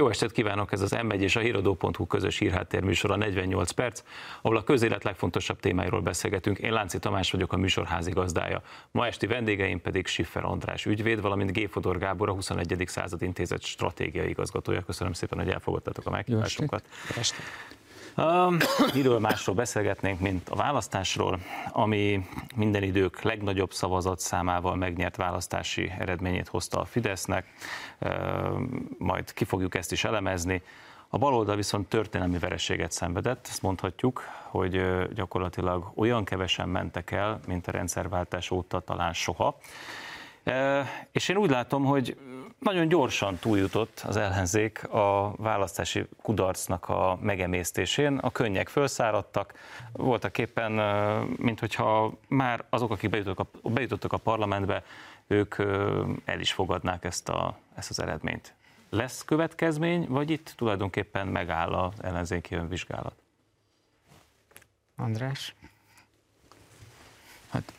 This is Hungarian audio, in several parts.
Jó estét kívánok, ez az M1 és a híradó.hu közös hírháttér műsora 48 perc, ahol a közélet legfontosabb témáiról beszélgetünk. Én Lánci Tamás vagyok, a műsor házigazdája. Ma esti vendégeim pedig Siffer András ügyvéd, valamint Géfodor Gábor, a 21. század intézet stratégiai igazgatója. Köszönöm szépen, hogy elfogadtatok a meghívásunkat. Um, miről másról beszélgetnénk, mint a választásról, ami minden idők legnagyobb szavazat számával megnyert választási eredményét hozta a Fidesznek, majd ki fogjuk ezt is elemezni. A baloldal viszont történelmi vereséget szenvedett, ezt mondhatjuk, hogy gyakorlatilag olyan kevesen mentek el, mint a rendszerváltás óta talán soha. És én úgy látom, hogy nagyon gyorsan túljutott az ellenzék a választási kudarcnak a megemésztésén. A könnyek felszáradtak, voltak éppen, mint hogyha már azok, akik bejutottak a, bejutottak a parlamentbe, ők el is fogadnák ezt, a, ezt az eredményt. Lesz következmény, vagy itt tulajdonképpen megáll az ellenzéki önvizsgálat? András? Hát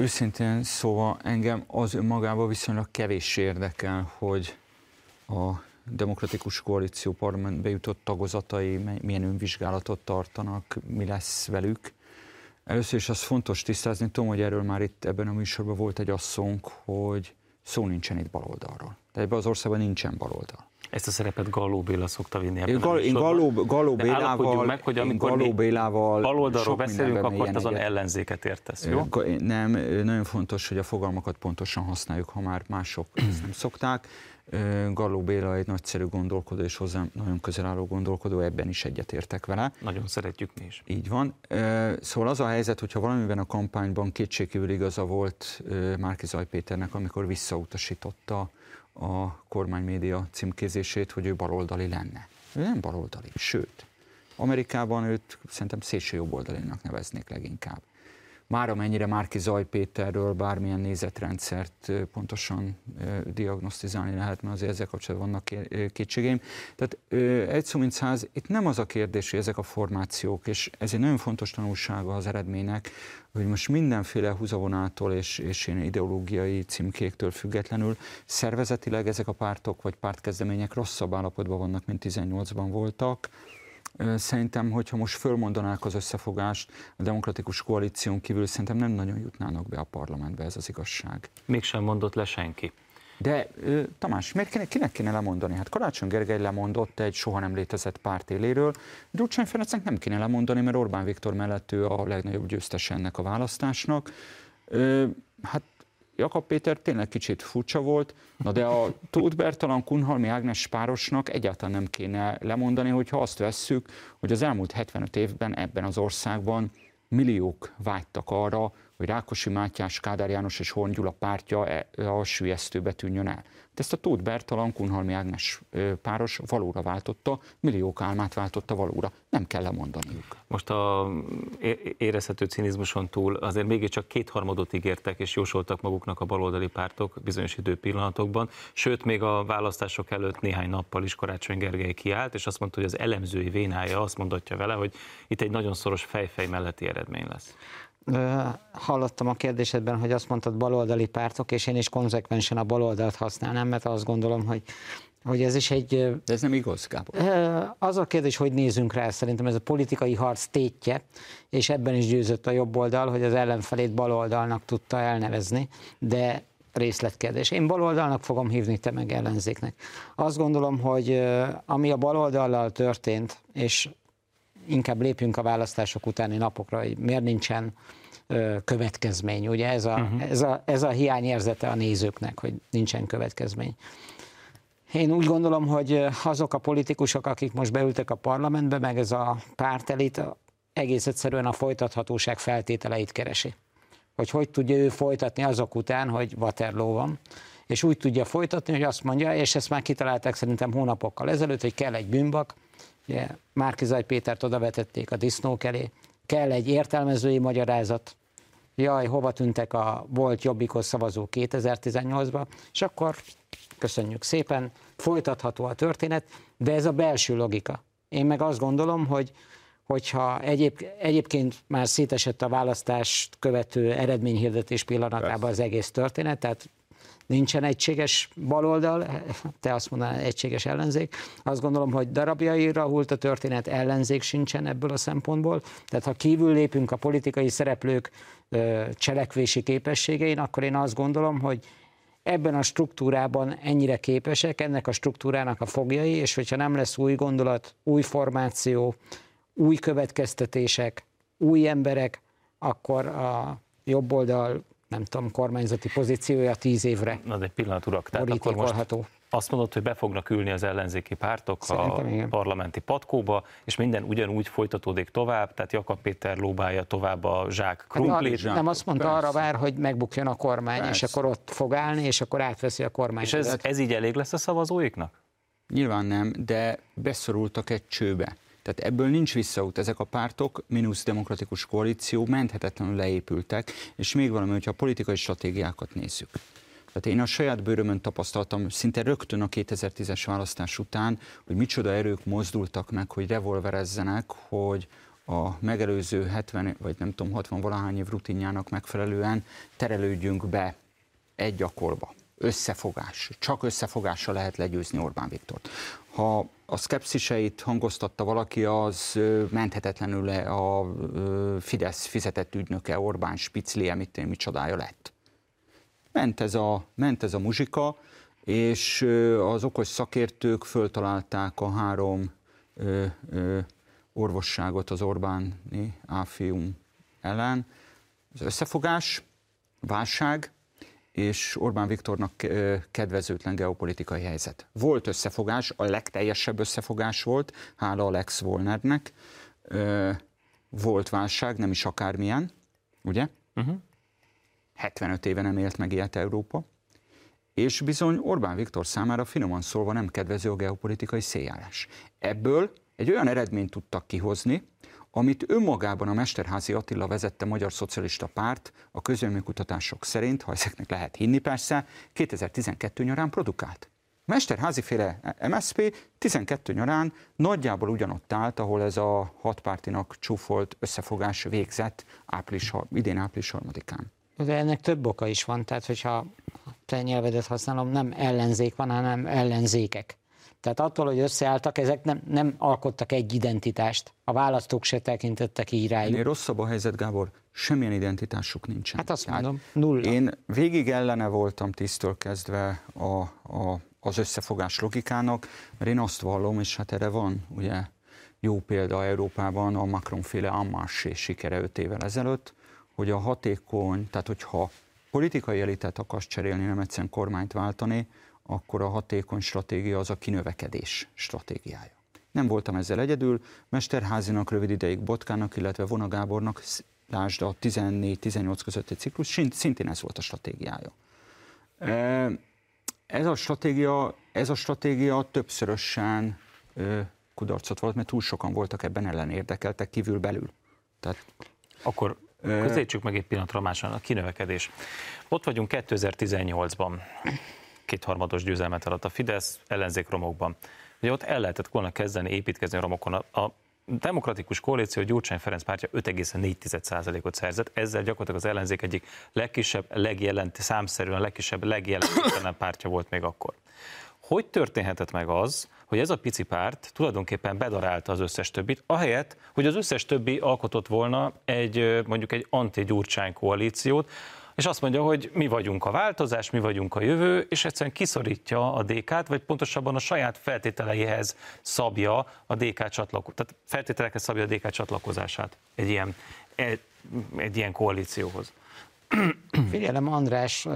Őszintén szóval engem az önmagában viszonylag kevés érdekel, hogy a demokratikus koalíció parlamentbe jutott tagozatai milyen önvizsgálatot tartanak, mi lesz velük. Először is az fontos tisztázni, tudom, hogy erről már itt ebben a műsorban volt egy asszonk, hogy szó nincsen itt baloldalról. De ebben az országban nincsen baloldal. Ezt a szerepet Galló Béla szokta vinni ebben Gal, Én Galló, Galló Bélával, meg, hogy amikor Galló Bélával baloldalról beszélünk, akkor azon ellenzéket értesz, jó? Nem, nagyon fontos, hogy a fogalmakat pontosan használjuk, ha már mások ezt nem szokták. Galló Béla egy nagyszerű gondolkodó, és hozzám nagyon közel álló gondolkodó, ebben is egyetértek vele. Nagyon szeretjük mi is. Így van. Szóval az a helyzet, hogyha valamiben a kampányban kétségkívül igaza volt Márki Zaj Péternek, amikor visszautasította a kormánymédia címkézését, hogy ő baloldali lenne. Ő nem baloldali, sőt, Amerikában őt szerintem szélső jobboldalinak neveznék leginkább. Már amennyire Márki Zaj Péterről bármilyen nézetrendszert pontosan diagnosztizálni lehet, mert azért ezzel kapcsolatban vannak kétségeim. Tehát egy szó mint száz, itt nem az a kérdés, hogy ezek a formációk, és ez egy nagyon fontos tanulsága az eredménynek, hogy most mindenféle húzavonától és, és ilyen ideológiai címkéktől függetlenül szervezetileg ezek a pártok vagy pártkezdemények rosszabb állapotban vannak, mint 18-ban voltak Szerintem, hogyha most fölmondanák az összefogást a demokratikus koalíción kívül, szerintem nem nagyon jutnának be a parlamentbe, ez az igazság. Mégsem mondott le senki. De Tamás, miért kéne, kinek kéne lemondani? Hát Karácsony Gergely lemondott egy soha nem létezett párt éléről, Gyurcsány Ferencnek nem kéne lemondani, mert Orbán Viktor mellett ő a legnagyobb győztes ennek a választásnak. Hát Jakab Péter tényleg kicsit furcsa volt, na de a Tóth Bertalan Kunhalmi Ágnes párosnak egyáltalán nem kéne lemondani, hogyha azt vesszük, hogy az elmúlt 75 évben ebben az országban milliók vágytak arra, hogy Rákosi Mátyás, Kádár János és Horn Gyula pártja e, a sülyeztőbe tűnjön el. De ezt a Tóth Bertalan, Kunhalmi Ágnes páros valóra váltotta, milliók álmát váltotta valóra. Nem kell lemondaniuk. Most a érezhető cinizmuson túl azért mégiscsak kétharmadot ígértek és jósoltak maguknak a baloldali pártok bizonyos időpillanatokban, sőt még a választások előtt néhány nappal is Karácsony Gergely kiállt, és azt mondta, hogy az elemzői vénája azt mondatja vele, hogy itt egy nagyon szoros fejfej melletti eredmény lesz hallottam a kérdésedben, hogy azt mondtad baloldali pártok, és én is konzekvensen a baloldalt használnám, mert azt gondolom, hogy hogy ez is egy... De ez nem igaz, Gábor. Az a kérdés, hogy nézünk rá, szerintem ez a politikai harc tétje, és ebben is győzött a jobb oldal, hogy az ellenfelét baloldalnak tudta elnevezni, de részletkérdés. Én baloldalnak fogom hívni, te meg ellenzéknek. Azt gondolom, hogy ami a baloldallal történt, és inkább lépjünk a választások utáni napokra, hogy miért nincsen következmény. Ugye ez a, uh-huh. ez, a, ez a hiányérzete a nézőknek, hogy nincsen következmény. Én úgy gondolom, hogy azok a politikusok, akik most beültek a parlamentbe, meg ez a pártelit, egész egyszerűen a folytathatóság feltételeit keresi. Hogy hogy tudja ő folytatni azok után, hogy Waterloo van, és úgy tudja folytatni, hogy azt mondja, és ezt már kitalálták szerintem hónapokkal ezelőtt, hogy kell egy bűnbak, ugye Márkizaj Pétert oda vetették a disznók elé, kell egy értelmezői magyarázat, jaj, hova tűntek a volt jobbikos szavazó 2018-ban, és akkor köszönjük szépen, folytatható a történet, de ez a belső logika. Én meg azt gondolom, hogy hogyha egyéb, egyébként már szétesett a választást követő eredményhirdetés pillanatában az egész történet, tehát nincsen egységes baloldal, te azt mondanád egységes ellenzék. Azt gondolom, hogy darabjaira hult a történet, ellenzék sincsen ebből a szempontból. Tehát ha kívül lépünk a politikai szereplők cselekvési képességein, akkor én azt gondolom, hogy ebben a struktúrában ennyire képesek, ennek a struktúrának a fogjai, és hogyha nem lesz új gondolat, új formáció, új következtetések, új emberek, akkor a jobb oldal, nem tudom, kormányzati pozíciója tíz évre Na, de egy pillanat, urak, tehát akkor most azt mondod, hogy be fognak ülni az ellenzéki pártok Szerintem a igen. parlamenti patkóba, és minden ugyanúgy folytatódik tovább, tehát Jakab Péter lóbálja tovább a zsák krumplit. Hát, nem azt mondta, Persze. arra vár, hogy megbukjon a kormány, Persze. és akkor ott fog állni, és akkor átveszi a kormány. És ez, ez így elég lesz a szavazóiknak? Nyilván nem, de beszorultak egy csőbe. Tehát ebből nincs visszaút. Ezek a pártok, mínusz demokratikus koalíció menthetetlenül leépültek, és még valami, hogyha a politikai stratégiákat nézzük. Tehát én a saját bőrömön tapasztaltam szinte rögtön a 2010-es választás után, hogy micsoda erők mozdultak meg, hogy revolverezzenek, hogy a megelőző 70 vagy nem tudom 60 valahány év rutinjának megfelelően terelődjünk be egy gyakorba. Összefogás. Csak összefogással lehet legyőzni Orbán Viktort. Ha a szkepsziseit hangoztatta valaki, az menthetetlenül le a Fidesz fizetett ügynöke Orbán Spicli, mit, mit csodája lett. Ment ez a, ment ez a muzsika, és az okos szakértők föltalálták a három ö, ö, orvosságot az Orbáni áfium ellen. Az összefogás, válság, és Orbán Viktornak kedvezőtlen geopolitikai helyzet. Volt összefogás, a legteljesebb összefogás volt, hála Alex Volnernek. Volt válság, nem is akármilyen, ugye? Uh-huh. 75 éve nem élt meg ilyet Európa. És bizony Orbán Viktor számára finoman szólva nem kedvező a geopolitikai széljárás. Ebből egy olyan eredményt tudtak kihozni, amit önmagában a Mesterházi Attila vezette Magyar Szocialista Párt a közölműkutatások szerint, ha ezeknek lehet hinni persze, 2012 nyarán produkált. Mesterházi féle MSP 12 nyarán nagyjából ugyanott állt, ahol ez a hatpártinak csúfolt összefogás végzett április, idén április harmadikán. De ennek több oka is van, tehát hogyha te nyelvedet használom, nem ellenzék van, hanem ellenzékek. Tehát attól, hogy összeálltak, ezek nem, nem alkottak egy identitást. A választók se tekintettek így rájuk. Ennél rosszabb a helyzet, Gábor. Semmilyen identitásuk nincsen. Hát azt Tehát mondom, nulla. Én végig ellene voltam tisztől kezdve a, a, az összefogás logikának, mert én azt vallom, és hát erre van ugye jó példa Európában, a Macron-féle Ammassé sikere öt évvel ezelőtt, hogy a hatékony, tehát hogyha politikai elitet akarsz cserélni, nem egyszerűen kormányt váltani, akkor a hatékony stratégia az a kinövekedés stratégiája. Nem voltam ezzel egyedül, Mesterházinak rövid ideig Botkának, illetve Vona Gábornak, lásd a 14-18 közötti ciklus, szintén ez volt a stratégiája. Ez a stratégia, ez a stratégia többszörösen kudarcot volt, mert túl sokan voltak ebben ellenérdekeltek kívül belül. Tehát... Akkor közelítsük meg egy pillanatra máson a kinövekedés. Ott vagyunk 2018-ban kétharmados győzelmet alatt a Fidesz ellenzék romokban. Ugye ott el lehetett volna kezdeni építkezni a romokon. A, demokratikus koalíció Gyurcsány Ferenc pártja 5,4%-ot szerzett, ezzel gyakorlatilag az ellenzék egyik legkisebb, legjelent, számszerűen legkisebb, legjelentősebb pártja volt még akkor. Hogy történhetett meg az, hogy ez a pici párt tulajdonképpen bedarálta az összes többit, ahelyett, hogy az összes többi alkotott volna egy mondjuk egy anti-gyurcsány koalíciót, és azt mondja, hogy mi vagyunk a változás, mi vagyunk a jövő, és egyszerűen kiszorítja a DK-t, vagy pontosabban a saját feltételeihez szabja a DK csatlakozását, tehát feltételekhez szabja a DK csatlakozását egy ilyen, egy, egy ilyen koalícióhoz. Figyelem, András,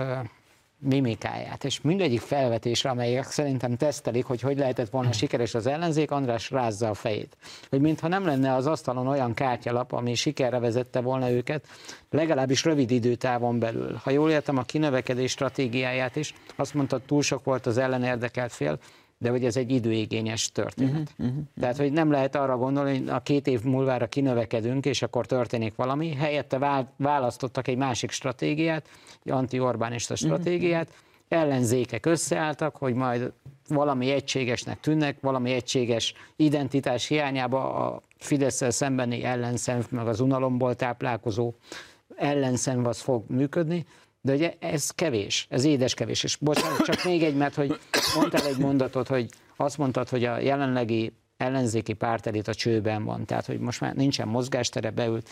mimikáját, és mindegyik felvetésre, amelyek szerintem tesztelik, hogy hogy lehetett volna sikeres az ellenzék, András rázza a fejét. Hogy mintha nem lenne az asztalon olyan kártyalap, ami sikerre vezette volna őket, legalábbis rövid időtávon belül. Ha jól értem a kinövekedés stratégiáját is, azt mondta, túl sok volt az ellenérdekelt fél, de hogy ez egy időigényes történet. Uh-huh, uh-huh, Tehát, hogy nem lehet arra gondolni, hogy a két év múlvára kinövekedünk, és akkor történik valami. Helyette választottak egy másik stratégiát, egy anti-Orbánista stratégiát, uh-huh. ellenzékek összeálltak, hogy majd valami egységesnek tűnnek, valami egységes identitás hiányába a fidesz szembeni ellenszenv, meg az unalomból táplálkozó ellenszenv az fog működni, De ugye ez kevés, ez édes kevés. És bocsánat, csak még egy, mert hogy mondtál egy mondatot, hogy azt mondtad, hogy a jelenlegi ellenzéki pártelit a csőben van, tehát hogy most már nincsen mozgástere, beült.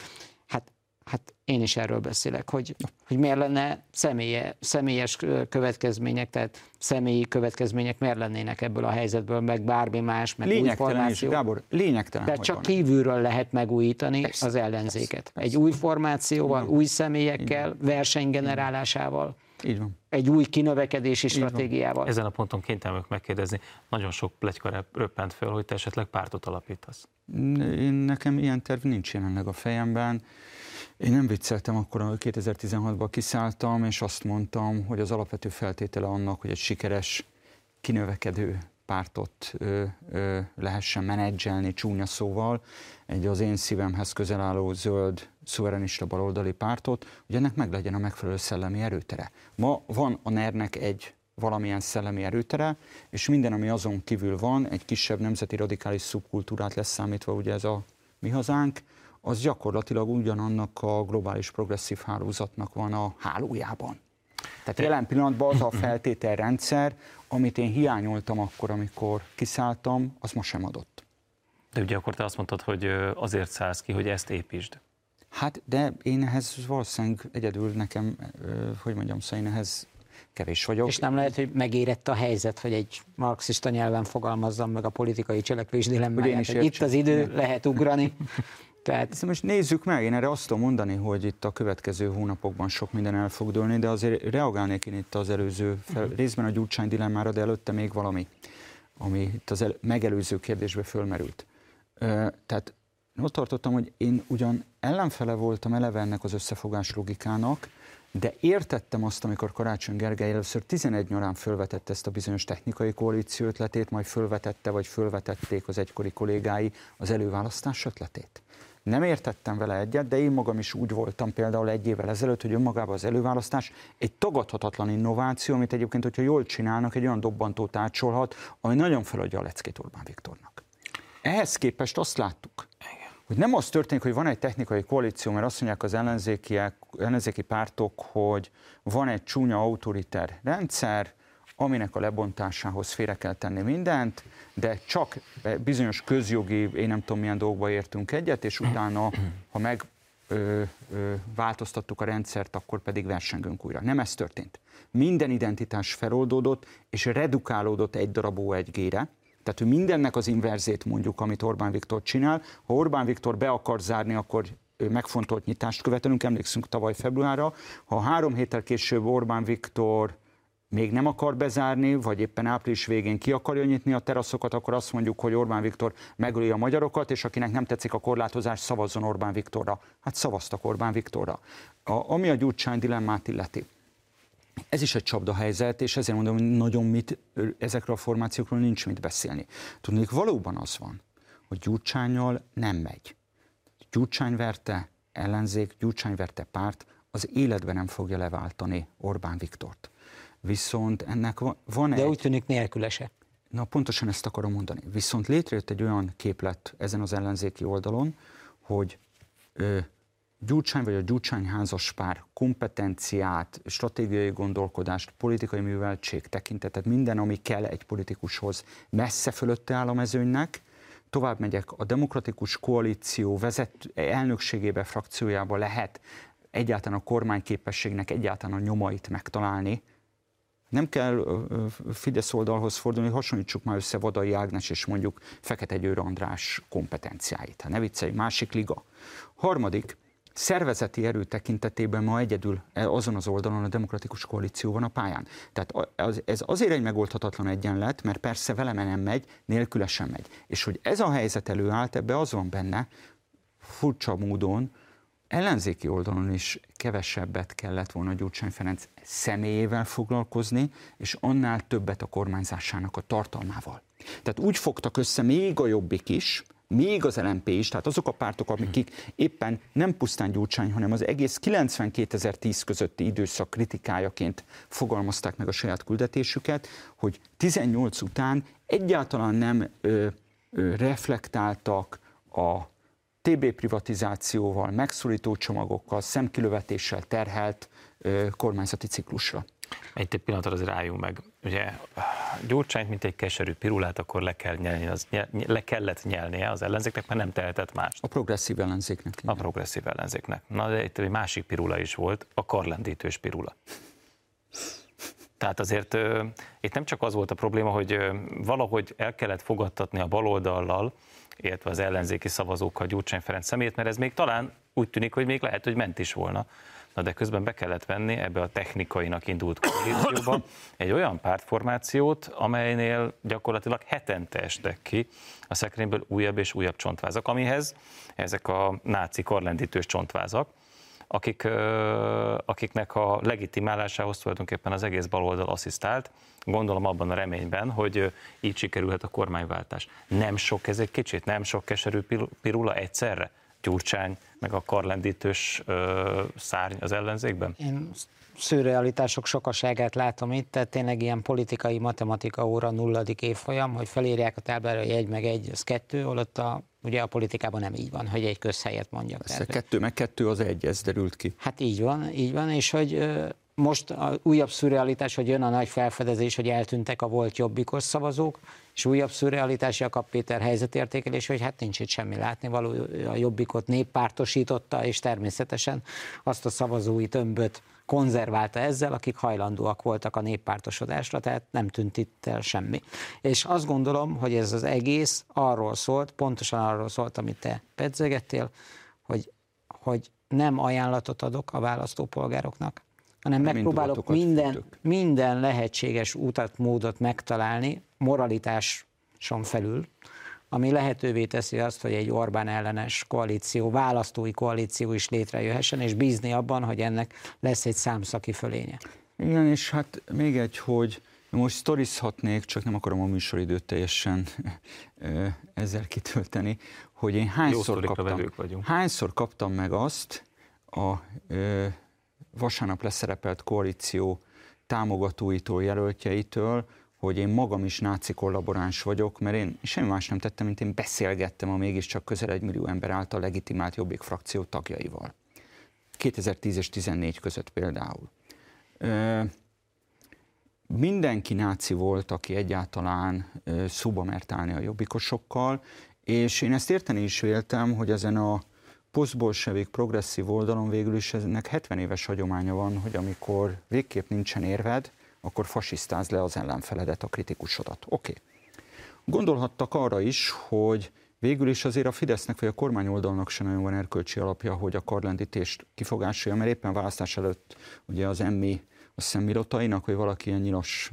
Hát Hát én is erről beszélek, hogy, hogy miért lenne személye, személyes következmények, tehát személyi következmények miért lennének ebből a helyzetből, meg bármi más, meg lényegtelen is, Gábor, lényegtelen. Tehát csak van. kívülről lehet megújítani persze, az ellenzéket. Persze, persze. Egy új formációval, új személyekkel, versenygenerálásával. Így van. Egy új kinövekedési Így stratégiával. Van. Ezen a ponton kénytelen megkérdezni, nagyon sok pletyka röppent föl, hogy te esetleg pártot alapítasz. Én nekem ilyen terv nincs jelenleg a fejemben. Én nem vicceltem akkor, 2016-ban kiszálltam, és azt mondtam, hogy az alapvető feltétele annak, hogy egy sikeres, kinövekedő pártot ö, ö, lehessen menedzselni csúnya szóval, egy az én szívemhez közel álló zöld, szuverenista baloldali pártot, hogy ennek meg legyen a megfelelő szellemi erőtere. Ma van a NER-nek egy valamilyen szellemi erőtere, és minden, ami azon kívül van, egy kisebb nemzeti radikális szubkultúrát lesz számítva, ugye ez a mi hazánk, az gyakorlatilag ugyanannak a globális progresszív hálózatnak van a hálójában. Tehát jelen pillanatban az a feltételrendszer, amit én hiányoltam akkor, amikor kiszálltam, az most sem adott. De ugye akkor te azt mondtad, hogy azért szállsz ki, hogy ezt építsd. Hát, de én ehhez valószínűleg egyedül nekem, hogy mondjam, szóval én ehhez kevés vagyok. És nem lehet, hogy megérett a helyzet, hogy egy marxista nyelven fogalmazzam meg a politikai cselekvés dilemmáját, hogy itt az idő, lehet ugrani. Tehát... Most nézzük meg, én erre azt tudom mondani, hogy itt a következő hónapokban sok minden el fog dőlni, de azért reagálnék én itt az előző, fel, mhm. részben a gyurcsány dilemmára, de előtte még valami, ami itt az el, megelőző kérdésbe fölmerült. Ö, tehát ott tartottam, hogy én ugyan ellenfele voltam eleve ennek az összefogás logikának, de értettem azt, amikor Karácsony Gergely először 11 nyarán fölvetette ezt a bizonyos technikai koalíció ötletét, majd fölvetette, vagy fölvetették az egykori kollégái az előválasztás ötletét. Nem értettem vele egyet, de én magam is úgy voltam például egy évvel ezelőtt, hogy önmagában az előválasztás egy tagadhatatlan innováció, amit egyébként, hogyha jól csinálnak, egy olyan dobbantót átsolhat, ami nagyon feladja a leckét Orbán Viktornak. Ehhez képest azt láttuk, hogy nem az történik, hogy van egy technikai koalíció, mert azt mondják az ellenzékiek, ellenzéki pártok, hogy van egy csúnya autoriter rendszer, aminek a lebontásához félre kell tenni mindent, de csak bizonyos közjogi, én nem tudom milyen dolgokba értünk egyet, és utána, ha meg ö, ö, változtattuk a rendszert, akkor pedig versengünk újra. Nem ez történt. Minden identitás feloldódott, és redukálódott egy darab O1G-re, tehát, hogy mindennek az inverzét mondjuk, amit Orbán Viktor csinál. Ha Orbán Viktor be akar zárni, akkor megfontolt nyitást követelünk, emlékszünk tavaly februárra. Ha három héttel később Orbán Viktor még nem akar bezárni, vagy éppen április végén ki akarja nyitni a teraszokat, akkor azt mondjuk, hogy Orbán Viktor megöli a magyarokat, és akinek nem tetszik a korlátozás, szavazzon Orbán Viktorra. Hát szavaztak Orbán Viktorra. A, ami a Gyurcsány dilemmát illeti. Ez is egy csapda helyzet, és ezért mondom, hogy nagyon mit, ezekről a formációkról nincs mit beszélni. Tudnék, valóban az van, hogy Gyurcsányjal nem megy. Gyurcsány verte ellenzék, Gyurcsány verte párt, az életben nem fogja leváltani Orbán Viktort. Viszont ennek van De egy... úgy tűnik nélkülese. Na, pontosan ezt akarom mondani. Viszont létrejött egy olyan képlet ezen az ellenzéki oldalon, hogy ö, Gyurcsány vagy a Gyurcsány házas pár kompetenciát, stratégiai gondolkodást, politikai műveltség tekintetet, minden, ami kell egy politikushoz, messze fölötte áll a mezőnynek, tovább megyek, a demokratikus koalíció vezet elnökségébe, frakciójába lehet egyáltalán a kormányképességnek egyáltalán a nyomait megtalálni, nem kell Fidesz oldalhoz fordulni, hasonlítsuk már össze Vadai Ágnes és mondjuk Fekete Győr András kompetenciáit. Hát ne viccelj, másik liga. Harmadik, szervezeti erő tekintetében ma egyedül e, azon az oldalon a demokratikus koalíció van a pályán. Tehát ez azért egy megoldhatatlan egyenlet, mert persze vele nem megy, nélküle sem megy. És hogy ez a helyzet előállt, ebbe az van benne, furcsa módon, ellenzéki oldalon is kevesebbet kellett volna Gyurcsány Ferenc személyével foglalkozni, és annál többet a kormányzásának a tartalmával. Tehát úgy fogtak össze még a jobbik is, még az LMP is, tehát azok a pártok, amik éppen nem pusztán Gyurcsány, hanem az egész 92.010 közötti időszak kritikájaként fogalmazták meg a saját küldetésüket, hogy 18 után egyáltalán nem ö, ö, reflektáltak a TB privatizációval, megszorító csomagokkal, szemkilövetéssel terhelt kormányzati ciklusra. Egy pillanatra azért álljunk meg. Ugye Gyurcsányt, mint egy keserű pirulát, akkor le, kell nyelni, az, le kellett nyelnie az ellenzéknek, mert nem tehetett más. A progresszív ellenzéknek. Igen. A progresszív ellenzéknek. Na, de itt egy másik pirula is volt, a karlendítős pirula. Tehát azért uh, itt nem csak az volt a probléma, hogy uh, valahogy el kellett fogadtatni a baloldallal, illetve az ellenzéki szavazókkal Gyurcsány Ferenc szemét, mert ez még talán úgy tűnik, hogy még lehet, hogy ment is volna. Na de közben be kellett venni ebbe a technikainak indult koalícióba egy olyan pártformációt, amelynél gyakorlatilag hetente estek ki a szekrényből újabb és újabb csontvázak, amihez ezek a náci karlendítős csontvázak, akik, akiknek a legitimálásához tulajdonképpen az egész baloldal asszisztált, gondolom abban a reményben, hogy így sikerülhet a kormányváltás. Nem sok ez egy kicsit, nem sok keserű pirula egyszerre? Gyurcsány, meg a karlendítős szárny az ellenzékben? Én szürrealitások sokaságát látom itt, tehát tényleg ilyen politikai matematika óra nulladik évfolyam, hogy felírják a táblára, hogy egy meg egy, az kettő, holott a, ugye a politikában nem így van, hogy egy közhelyet mondjak. Persze, tehát, kettő meg kettő az egy, ez derült ki. Hát így van, így van, és hogy most a újabb szürrealitás, hogy jön a nagy felfedezés, hogy eltűntek a volt jobbikos szavazók, és újabb szürrealitás Jakab Péter helyzetértékelés, hogy hát nincs itt semmi látni, való a jobbikot néppártosította, és természetesen azt a szavazói tömböt konzerválta ezzel, akik hajlandóak voltak a néppártosodásra, tehát nem tűnt itt el semmi. És azt gondolom, hogy ez az egész arról szólt, pontosan arról szólt, amit te pedzegettél, hogy, hogy nem ajánlatot adok a választópolgároknak, hanem megpróbálok minden, minden lehetséges utat, módot megtalálni, moralitáson felül, ami lehetővé teszi azt, hogy egy Orbán ellenes koalíció, választói koalíció is létrejöhessen, és bízni abban, hogy ennek lesz egy számszaki fölénye. Igen, és hát még egy, hogy most sztorizhatnék, csak nem akarom a műsoridőt teljesen ezzel kitölteni, hogy én hányszor kaptam, hányszor kaptam meg azt a vasárnap leszerepelt koalíció támogatóitól, jelöltjeitől, hogy én magam is náci kollaboráns vagyok, mert én semmi más nem tettem, mint én beszélgettem a mégiscsak közel egy millió ember által legitimált jobbik frakció tagjaival. 2010 és 14 között például. Ö, mindenki náci volt, aki egyáltalán ö, szóba mert állni a jobbikosokkal, és én ezt érteni is véltem, hogy ezen a posztbolsevik progresszív oldalon végül is ennek 70 éves hagyománya van, hogy amikor végképp nincsen érved, akkor fasisztáz le az ellenfeledet, a kritikusodat. Oké. Okay. Gondolhattak arra is, hogy végül is azért a Fidesznek vagy a kormányoldalnak sem nagyon van erkölcsi alapja, hogy a karlendítést kifogásolja, mert éppen választás előtt ugye az emmi a szemmirotainak, hogy valaki ilyen nyilas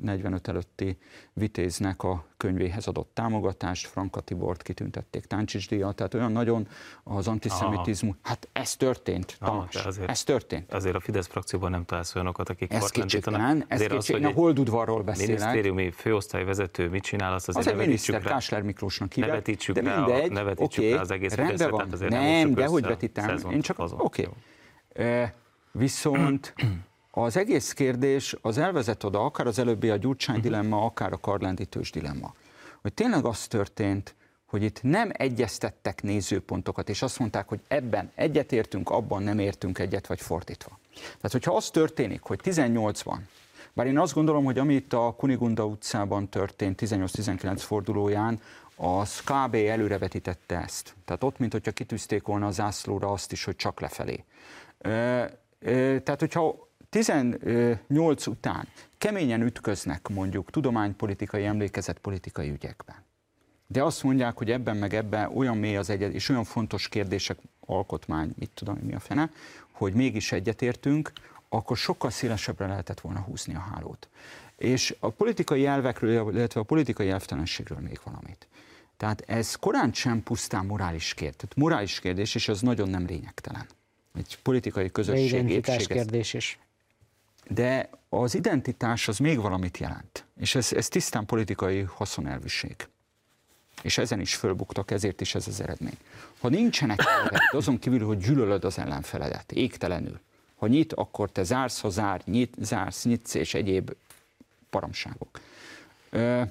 45 előtti vitéznek a könyvéhez adott támogatást, Franka Tibort kitüntették Táncsics díjat, tehát olyan nagyon az antiszemitizmus, Aha. hát ez történt, Tamás, Aha, azért, ez történt. Azért a Fidesz frakcióban nem találsz olyanokat, akik ez kétségtelen, ez kétségtelen, hol udvarról beszélek. Minisztériumi főosztályvezető mit csinál, azt azért, azért miniszter, rá, Kásler Miklósnak hívják, nevetítsük de mindegy, rá, nevetítsük okay, rá az egész rendben van, nem, de hogy vetítem, én csak, oké. Okay. Viszont az egész kérdés az elvezet oda, akár az előbbi a Gyurcsány uh-huh. dilemma, akár a karlendítős dilemma, hogy tényleg az történt, hogy itt nem egyeztettek nézőpontokat, és azt mondták, hogy ebben egyetértünk, abban nem értünk egyet, vagy fordítva. Tehát, hogyha az történik, hogy 18 van, bár én azt gondolom, hogy ami itt a Kunigunda utcában történt 18-19 fordulóján, az kb. előrevetítette ezt. Tehát ott, mint hogyha kitűzték volna a zászlóra azt is, hogy csak lefelé. Tehát, hogyha 18 után keményen ütköznek mondjuk tudománypolitikai, emlékezetpolitikai ügyekben. De azt mondják, hogy ebben meg ebben olyan mély az egyet, és olyan fontos kérdések, alkotmány, mit tudom, mi a fene, hogy mégis egyetértünk, akkor sokkal szélesebbre lehetett volna húzni a hálót. És a politikai elvekről, illetve a politikai elvtelenségről még valamit. Tehát ez korán sem pusztán morális kérdés. Tehát morális kérdés, és ez nagyon nem lényegtelen. Egy politikai közösség kérdés is de az identitás az még valamit jelent. És ez, ez tisztán politikai haszonelvűség. És ezen is fölbuktak, ezért is ez az eredmény. Ha nincsenek elvek, azon kívül, hogy gyűlölöd az ellenfeledet, égtelenül. Ha nyit, akkor te zársz, ha zár, nyit, zársz, nyitsz, és egyéb paramságok. Ö,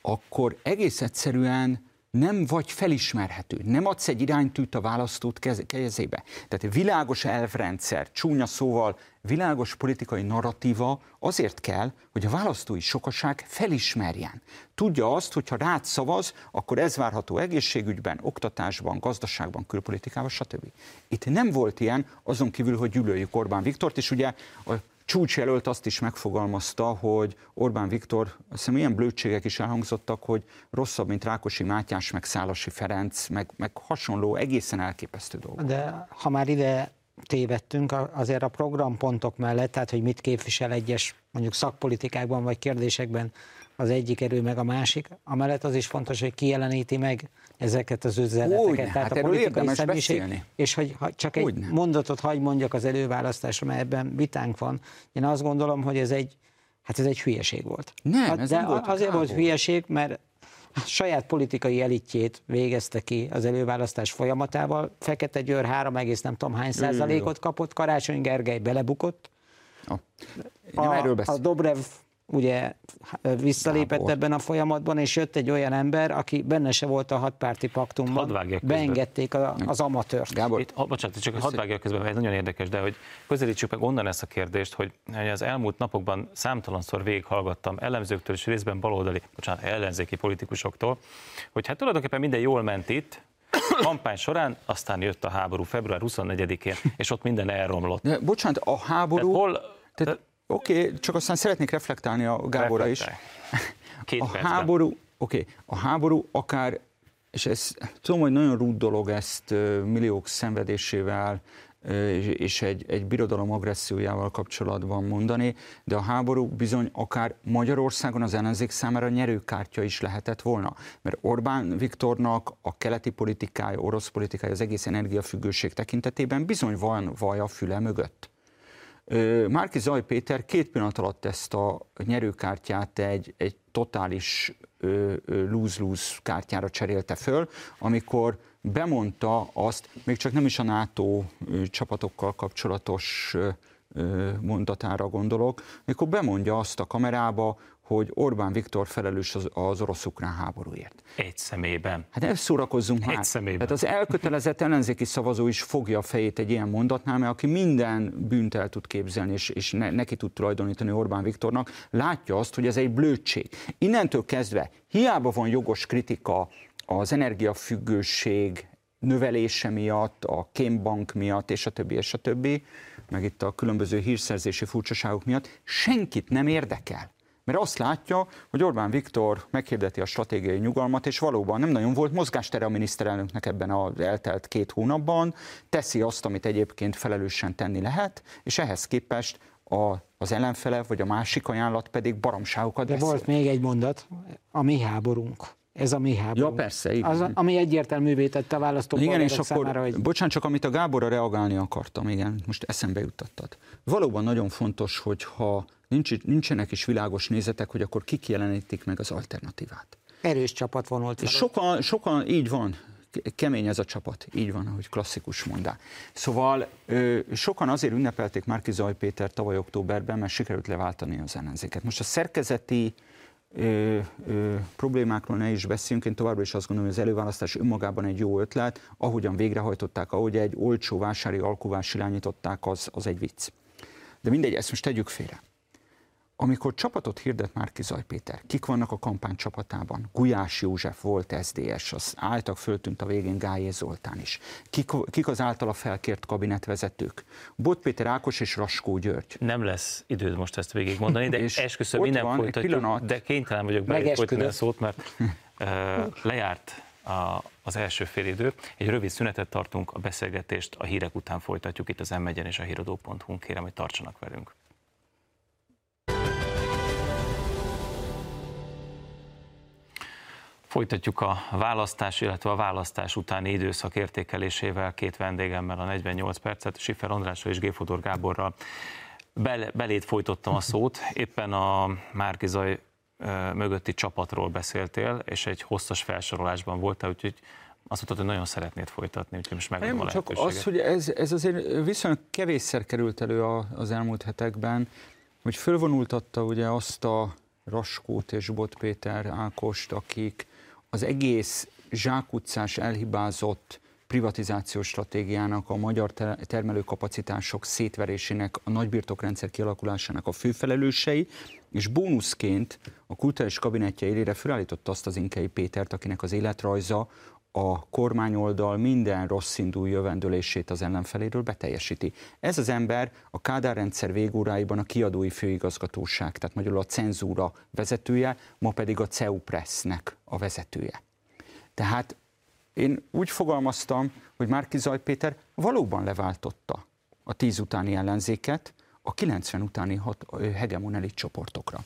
akkor egész egyszerűen nem vagy felismerhető, nem adsz egy iránytűt a választót kezébe. Tehát világos elvrendszer, csúnya szóval világos politikai narratíva azért kell, hogy a választói sokaság felismerjen. Tudja azt, hogy ha rád szavaz, akkor ez várható egészségügyben, oktatásban, gazdaságban, külpolitikában, stb. Itt nem volt ilyen, azon kívül, hogy gyűlöljük Orbán Viktort, és ugye a csúcsjelölt azt is megfogalmazta, hogy Orbán Viktor, azt hiszem ilyen blödségek is elhangzottak, hogy rosszabb, mint Rákosi Mátyás, meg Szálasi Ferenc, meg, meg hasonló egészen elképesztő dolgok. De ha már ide tévedtünk azért a programpontok mellett, tehát hogy mit képvisel egyes mondjuk szakpolitikákban vagy kérdésekben az egyik erő meg a másik, amellett az is fontos, hogy kijeleníti meg ezeket az üzeneteket. Úgy, tehát hát a politikai személyiség, beszélni. és hogy ha csak egy Úgy mondatot hagy mondjak az előválasztásra, mert ebben vitánk van. Én azt gondolom, hogy ez egy, hát ez egy hülyeség volt. Nem, hát, ez de nem volt azért volt hülyeség, mert saját politikai elitjét végezte ki az előválasztás folyamatával. Fekete Győr három egész nem tudom hány százalékot kapott, Karácsony Gergely belebukott. A, a, a Dobrev ugye visszalépett Gábor. ebben a folyamatban, és jött egy olyan ember, aki benne se volt a hatpárti paktumban, beengedték a, az amatőrt. Gábor, Itt, ha, bocsánat, csak hadd vágjak közben, mert ez nagyon érdekes, de hogy közelítsük meg onnan ezt a kérdést, hogy, hogy az elmúlt napokban számtalanszor végighallgattam elemzőktől és részben baloldali, bocsánat, ellenzéki politikusoktól, hogy hát tulajdonképpen minden jól ment itt, kampány során, aztán jött a háború február 24-én, és ott minden elromlott. De, bocsánat, a háború... Tehát hol, tehát, Oké, okay, csak aztán szeretnék reflektálni a Gáborra is. Két a háború, oké, okay, a háború akár, és ez tudom, hogy nagyon rúd dolog ezt milliók szenvedésével, és egy, egy birodalom agressziójával kapcsolatban mondani, de a háború bizony akár Magyarországon az ellenzék számára nyerőkártya is lehetett volna. Mert Orbán Viktornak a keleti politikája, orosz politikája, az egész energiafüggőség tekintetében bizony van vaj a füle mögött. Márki Zaj Péter két pillanat alatt ezt a nyerőkártyát egy, egy totális lose-lose kártyára cserélte föl, amikor bemondta azt, még csak nem is a NATO csapatokkal kapcsolatos mondatára gondolok, amikor bemondja azt a kamerába, hogy Orbán Viktor felelős az, az orosz-ukrán háborúért. Egy szemében. Hát ne szórakozzunk Egy már. szemében. Tehát az elkötelezett ellenzéki szavazó is fogja a fejét egy ilyen mondatnál, mert aki minden bűnt el tud képzelni, és, és ne, neki tud tulajdonítani Orbán Viktornak, látja azt, hogy ez egy blödség. Innentől kezdve hiába van jogos kritika az energiafüggőség növelése miatt, a kémbank miatt, és a többi, és a többi, meg itt a különböző hírszerzési furcsaságok miatt, senkit nem érdekel mert azt látja, hogy Orbán Viktor meghirdeti a stratégiai nyugalmat, és valóban nem nagyon volt mozgástere a miniszterelnöknek ebben az eltelt két hónapban, teszi azt, amit egyébként felelősen tenni lehet, és ehhez képest a, az ellenfele, vagy a másik ajánlat pedig baromságokat De beszél. volt még egy mondat, a mi háborunk. Ez a mi háborunk. Ja, persze, igen. Az, ami egyértelművé tette a választók Igen, és akkor, számára, hogy... bocsánat, csak amit a Gáborra reagálni akartam, igen, most eszembe juttattad. Valóban nagyon fontos, hogyha nincs, nincsenek is világos nézetek, hogy akkor kik jelenítik meg az alternatívát. Erős csapat vonult fel. Sokan, sokan, így van, kemény ez a csapat, így van, ahogy klasszikus mondá. Szóval ö, sokan azért ünnepelték Márki Zaj Péter tavaly októberben, mert sikerült leváltani az ellenzéket. Most a szerkezeti ö, ö, problémákról ne is beszéljünk, én továbbra is azt gondolom, hogy az előválasztás önmagában egy jó ötlet, ahogyan végrehajtották, ahogy egy olcsó vásári alkuvás irányították, az, az egy vicc. De mindegy, ezt most tegyük félre. Amikor csapatot hirdet Márki Zaj Péter, kik vannak a kampány csapatában? Gulyás József volt SZDS, az álltak föltűnt a végén Gályé Zoltán is. Kik, kik az általa felkért kabinetvezetők? Bot Péter Ákos és Raskó György. Nem lesz időd most ezt végigmondani, de és esküszöm, minden van, folytatjuk, de kénytelen vagyok befolytani a szót, mert uh, lejárt a, az első fél idő. Egy rövid szünetet tartunk, a beszélgetést a hírek után folytatjuk itt az m és a híradó.hu. Kérem, hogy tartsanak velünk. Folytatjuk a választás, illetve a választás utáni időszak értékelésével. Két vendégemmel a 48 percet, Sifer Andrással és Géfodor Gáborral. Bel, belét folytottam a szót, éppen a Márkizaj mögötti csapatról beszéltél, és egy hosszas felsorolásban voltál, úgyhogy azt mondtad, hogy nagyon szeretnéd folytatni, úgyhogy most megadom a csak az, hogy ez, ez azért viszonylag kevésszer került elő az elmúlt hetekben, hogy fölvonultatta ugye azt a Raskót és Bot Péter Ákost, akik az egész zsákutcás, elhibázott privatizációs stratégiának, a magyar termelőkapacitások szétverésének, a nagybirtokrendszer kialakulásának a főfelelősei, és bónuszként a kulturális kabinetje élére felállította azt az Inkei Pétert, akinek az életrajza a kormányoldal minden rossz indú jövendőlését az ellenfeléről beteljesíti. Ez az ember a Kádár rendszer végóráiban a kiadói főigazgatóság, tehát magyarul a cenzúra vezetője, ma pedig a CEU Pressnek a vezetője. Tehát én úgy fogalmaztam, hogy Márki Zaj Péter valóban leváltotta a 10 utáni ellenzéket a 90 utáni hat, hegemon elit csoportokra.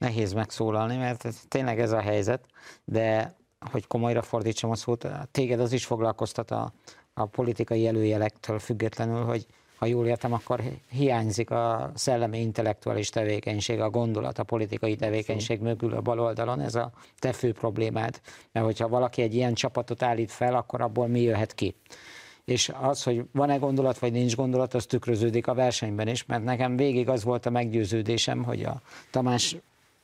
Nehéz megszólalni, mert tényleg ez a helyzet, de hogy komolyra fordítsam a szót, téged az is foglalkoztat a, a politikai előjelektől függetlenül, hogy ha jól értem, akkor hiányzik a szellemi intellektuális tevékenység, a gondolat, a politikai tevékenység mögül a baloldalon, ez a te fő problémád, mert hogyha valaki egy ilyen csapatot állít fel, akkor abból mi jöhet ki? És az, hogy van-e gondolat, vagy nincs gondolat, az tükröződik a versenyben is, mert nekem végig az volt a meggyőződésem, hogy a Tamás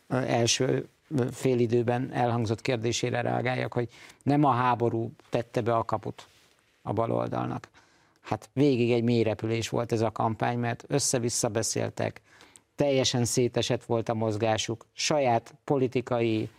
első félidőben elhangzott kérdésére reagáljak, hogy nem a háború tette be a kaput a baloldalnak, hát végig egy mély repülés volt ez a kampány, mert össze-vissza beszéltek, teljesen szétesett volt a mozgásuk, saját politikai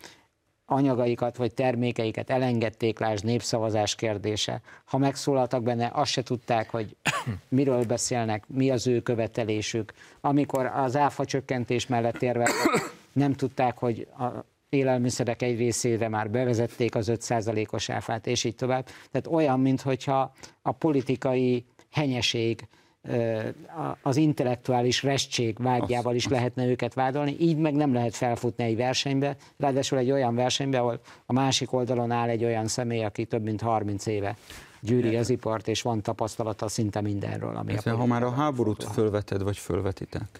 anyagaikat vagy termékeiket elengedték, lásd népszavazás kérdése. Ha megszólaltak benne, azt se tudták, hogy miről beszélnek, mi az ő követelésük. Amikor az áfa csökkentés mellett érveltek, nem tudták, hogy a élelmiszerek egy részére már bevezették az 5%-os áfát, és így tovább. Tehát olyan, mintha a politikai henyeség, az intellektuális restség vágyával is lehetne őket vádolni, így meg nem lehet felfutni egy versenybe, ráadásul egy olyan versenybe, ahol a másik oldalon áll egy olyan személy, aki több mint 30 éve gyűri az ipart, és van tapasztalata szinte mindenről. Ami a ha már a háborút fölveted, vagy fölvetitek,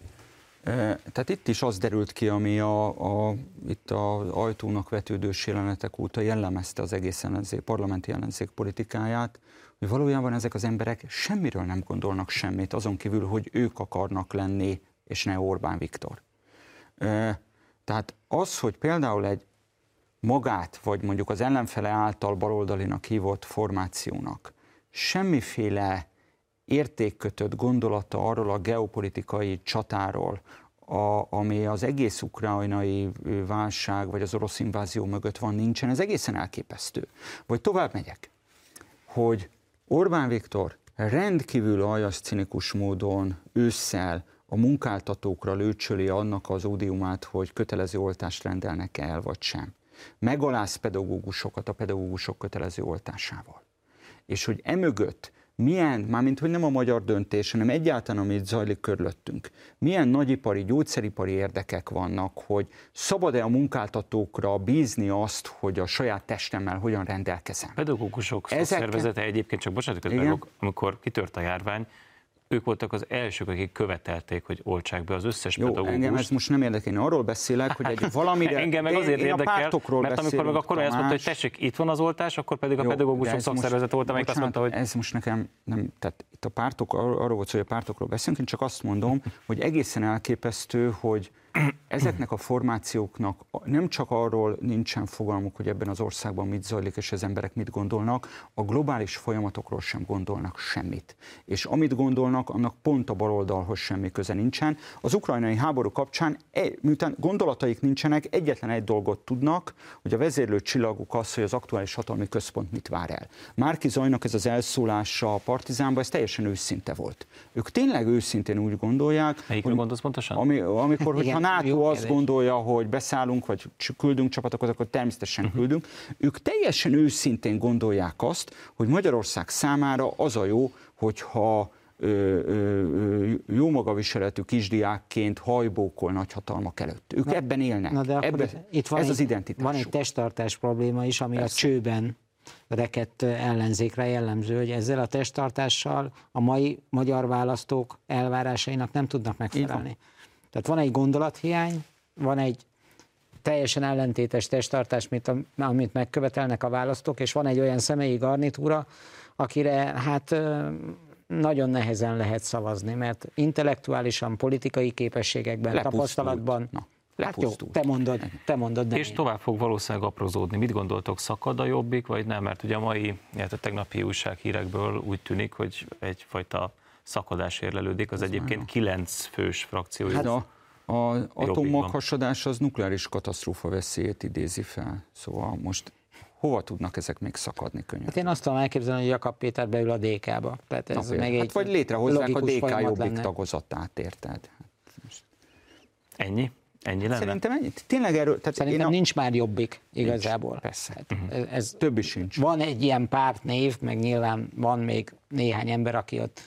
tehát itt is az derült ki, ami a, a, itt az ajtónak vetődős jelenetek óta jellemezte az egész ellenzék, parlamenti ellenzék politikáját, hogy valójában ezek az emberek semmiről nem gondolnak semmit, azon kívül, hogy ők akarnak lenni, és ne Orbán Viktor. Tehát az, hogy például egy magát, vagy mondjuk az ellenfele által baloldalinak hívott formációnak semmiféle értékkötött gondolata arról a geopolitikai csatáról, a, ami az egész ukrajnai válság vagy az orosz invázió mögött van, nincsen, ez egészen elképesztő. Vagy tovább megyek, hogy Orbán Viktor rendkívül aljas cinikus módon ősszel a munkáltatókra lőcsöli annak az ódiumát, hogy kötelező oltást rendelnek el, vagy sem. Megaláz pedagógusokat a pedagógusok kötelező oltásával. És hogy emögött milyen, mármint hogy nem a magyar döntés, hanem egyáltalán, amit zajlik körülöttünk, milyen nagyipari, gyógyszeripari érdekek vannak, hogy szabad-e a munkáltatókra bízni azt, hogy a saját testemmel hogyan rendelkezem. Pedagógusok Ezek... szervezete egyébként, csak bocsánat, amikor kitört a járvány, ők voltak az elsők, akik követelték, hogy oltsák be az összes Jó, pedagógust. engem ez most nem érdekel, én arról beszélek, hogy egy valamire... engem meg azért én érdekel, mert amikor meg akkor azt mondta, hogy tessék, itt van az oltás, akkor pedig a Jó, pedagógusok szakszervezet volt, amelyik azt mondta, hogy... Ez most nekem nem, tehát itt a pártok, arról volt szó, hogy a pártokról beszélünk, én csak azt mondom, hogy egészen elképesztő, hogy ezeknek a formációknak nem csak arról nincsen fogalmuk, hogy ebben az országban mit zajlik, és az emberek mit gondolnak, a globális folyamatokról sem gondolnak semmit. És amit gondolnak, annak pont a baloldalhoz semmi köze nincsen. Az ukrajnai háború kapcsán, e, miután gondolataik nincsenek, egyetlen egy dolgot tudnak, hogy a vezérlő csillaguk az, hogy az aktuális hatalmi központ mit vár el. Márki Zajnak ez az elszólása a partizánban, ez teljesen őszinte volt. Ők tényleg őszintén úgy gondolják, Melyikről hogy, gondolsz pontosan? Ami, amikor, hogyha NATO azt gondolja, hogy beszállunk, vagy küldünk csapatokat, akkor természetesen uh-huh. küldünk. Ők teljesen őszintén gondolják azt, hogy Magyarország számára az a jó, hogyha ö, ö, jó magaviseletű kisdiákként hajbókol nagyhatalmak előtt. Ők na, ebben élnek. Na de ebben, itt van ez egy, az identitás. Van egy testtartás probléma is, ami Persze. a csőben rekett ellenzékre jellemző, hogy ezzel a testtartással a mai magyar választók elvárásainak nem tudnak megfelelni. Tehát van egy gondolathiány, van egy teljesen ellentétes testtartás, mint a, amit megkövetelnek a választók, és van egy olyan személyi garnitúra, akire hát nagyon nehezen lehet szavazni, mert intellektuálisan, politikai képességekben, Lepusztult. tapasztalatban Na. lepusztult. Hát jó, te mondod, te mondod. És én. tovább fog valószínűleg aprózódni. Mit gondoltok, szakad a jobbik, vagy nem? Mert ugye a mai, a tegnapi újsághírekből úgy tűnik, hogy egyfajta szakadás érlelődik, az Ez egyébként kilenc fős frakció. Hát a, a atommaghasadás az nukleáris katasztrófa veszélyét idézi fel. Szóval most hova tudnak ezek még szakadni könnyen? Hát én azt tudom elképzelni, hogy Jakab Péter beül a DK-ba. Tehát ez meg egy hát vagy létrehozzák a DK jobbik lenne. tagozatát, érted? Ennyi? Ennyi lenne? Szerintem ennyi. Tényleg erről... Tehát Szerintem a... nincs már jobbik igazából. Nincs, persze. Hát, uh-huh. ez, Többi sincs. Van egy ilyen pártnév, meg nyilván van még néhány ember, aki ott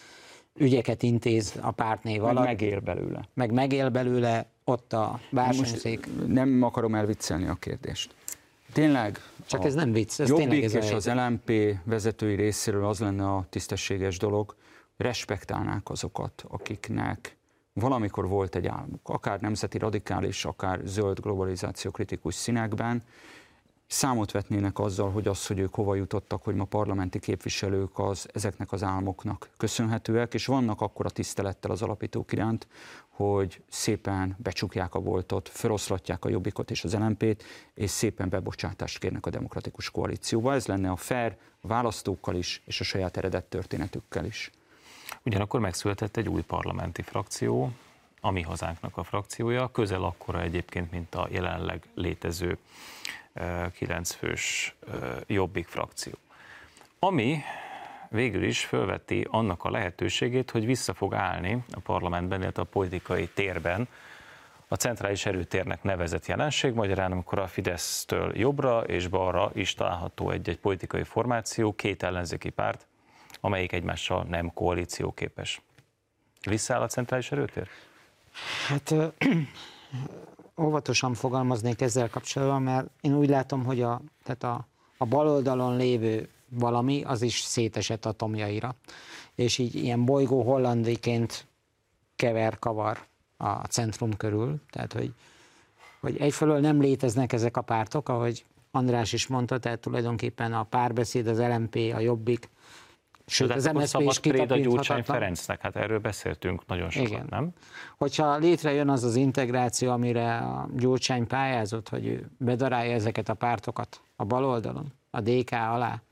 ügyeket intéz a pártnév alatt. Meg megél belőle. Meg megél belőle, ott a versenyszék. Nem akarom elviccelni a kérdést. Tényleg csak ez nem vicc, ez Jobbik tényleg ez és az LMP vezetői részéről az lenne a tisztességes dolog, respektálnák azokat, akiknek valamikor volt egy álmuk, akár nemzeti radikális, akár zöld globalizáció kritikus színekben, számot vetnének azzal, hogy az, hogy ők hova jutottak, hogy ma parlamenti képviselők az ezeknek az álmoknak köszönhetőek, és vannak akkor a tisztelettel az alapítók iránt, hogy szépen becsukják a voltot, feloszlatják a jobbikot és az LMP-t, és szépen bebocsátást kérnek a demokratikus koalícióba. Ez lenne a fair a választókkal is, és a saját eredett történetükkel is. Ugyanakkor megszületett egy új parlamenti frakció, a mi hazánknak a frakciója, közel akkora egyébként, mint a jelenleg létező kilencfős jobbik frakció. Ami végül is fölveti annak a lehetőségét, hogy vissza fog állni a parlamentben, illetve a politikai térben a centrális erőtérnek nevezett jelenség, magyarán amikor a Fidesztől jobbra és balra is található egy-egy politikai formáció, két ellenzéki párt, amelyik egymással nem koalícióképes. Visszáll a centrális erőtér? Hát óvatosan fogalmaznék ezzel kapcsolatban, mert én úgy látom, hogy a, tehát a, a bal oldalon lévő valami, az is szétesett atomjaira. És így ilyen bolygó hollandiként kever-kavar a centrum körül. Tehát, hogy, hogy egyfelől nem léteznek ezek a pártok, ahogy András is mondta, tehát tulajdonképpen a párbeszéd, az LMP, a Jobbik, Sőt, az MSZP is Gyurcsány Ferencnek, hát erről beszéltünk nagyon sokat, Igen. nem? Hogyha létrejön az az integráció, amire a Gyurcsány pályázott, hogy ő bedarálja ezeket a pártokat a bal oldalon, a DK alá,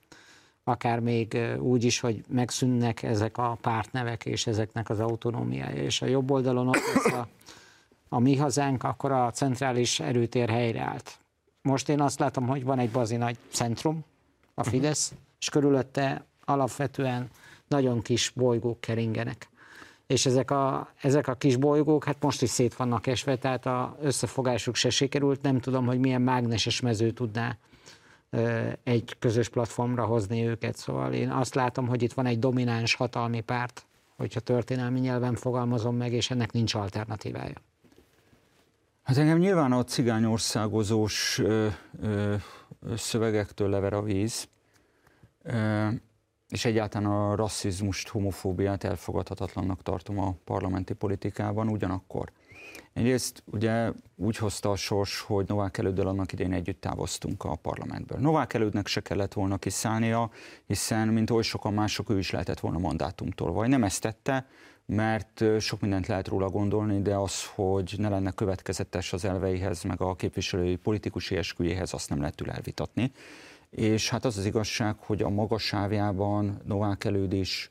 akár még úgy is, hogy megszűnnek ezek a pártnevek és ezeknek az autonómiája, és a jobb oldalon ott lesz a, a mi hazánk, akkor a centrális erőtér helyreállt. Most én azt látom, hogy van egy bazi nagy centrum, a Fidesz, és körülötte alapvetően nagyon kis bolygók keringenek. És ezek a, ezek a kis bolygók, hát most is szét vannak esve, tehát a összefogásuk se sikerült, nem tudom, hogy milyen mágneses mező tudná egy közös platformra hozni őket. Szóval én azt látom, hogy itt van egy domináns hatalmi párt, hogyha történelmi nyelven fogalmazom meg, és ennek nincs alternatívája. Hát engem nyilván a cigányországozós ö, ö, szövegektől lever a víz és egyáltalán a rasszizmust, homofóbiát elfogadhatatlannak tartom a parlamenti politikában, ugyanakkor. Egyrészt ugye úgy hozta a sors, hogy Novák Előddel annak idején együtt távoztunk a parlamentből. Novák Elődnek se kellett volna kiszállnia, hiszen mint oly sokan mások, ő is lehetett volna mandátumtól. Vagy nem ezt tette, mert sok mindent lehet róla gondolni, de az, hogy ne lenne következetes az elveihez, meg a képviselői politikusi esküjéhez, azt nem lehet elvitatni és hát az az igazság, hogy a magas sávjában Novák elődés,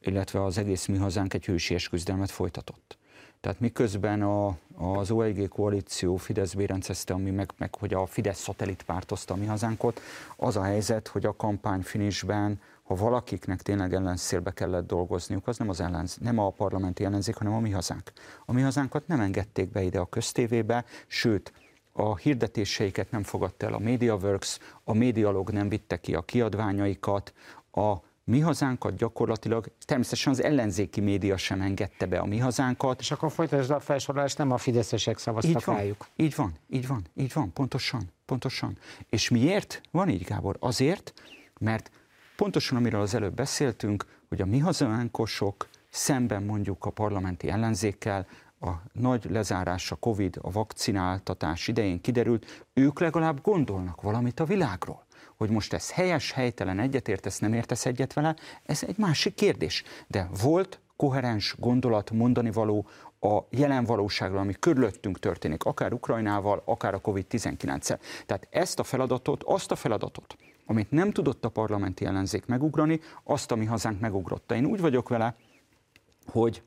illetve az egész mi hazánk egy hősies küzdelmet folytatott. Tehát miközben a, az OEG koalíció Fidesz bérencezte, ami meg, meg hogy a Fidesz szatellit pártozta a mi hazánkot, az a helyzet, hogy a kampány finisben, ha valakiknek tényleg ellenszélbe kellett dolgozniuk, az nem, az ellenz, nem a parlamenti ellenzék, hanem a mi hazánk. A mi hazánkat nem engedték be ide a köztévébe, sőt, a hirdetéseiket nem fogadta el a MediaWorks, a Medialog nem vitte ki a kiadványaikat, a mi hazánkat gyakorlatilag, természetesen az ellenzéki média sem engedte be a mi hazánkat. És akkor folytasd a felsorolást, nem a fideszesek szavaztak így van, rájuk. Így van, így van, így van, pontosan, pontosan. És miért van így, Gábor? Azért, mert pontosan amiről az előbb beszéltünk, hogy a mi hazánkosok szemben mondjuk a parlamenti ellenzékkel a nagy lezárás, a Covid, a vakcináltatás idején kiderült, ők legalább gondolnak valamit a világról. Hogy most ez helyes, helytelen, egyetértesz, nem értesz egyet vele, ez egy másik kérdés. De volt koherens gondolat, mondani való a jelen valóságról, ami körülöttünk történik, akár Ukrajnával, akár a COVID-19-el. Tehát ezt a feladatot, azt a feladatot, amit nem tudott a parlamenti ellenzék megugrani, azt a mi hazánk megugrotta. Én úgy vagyok vele, hogy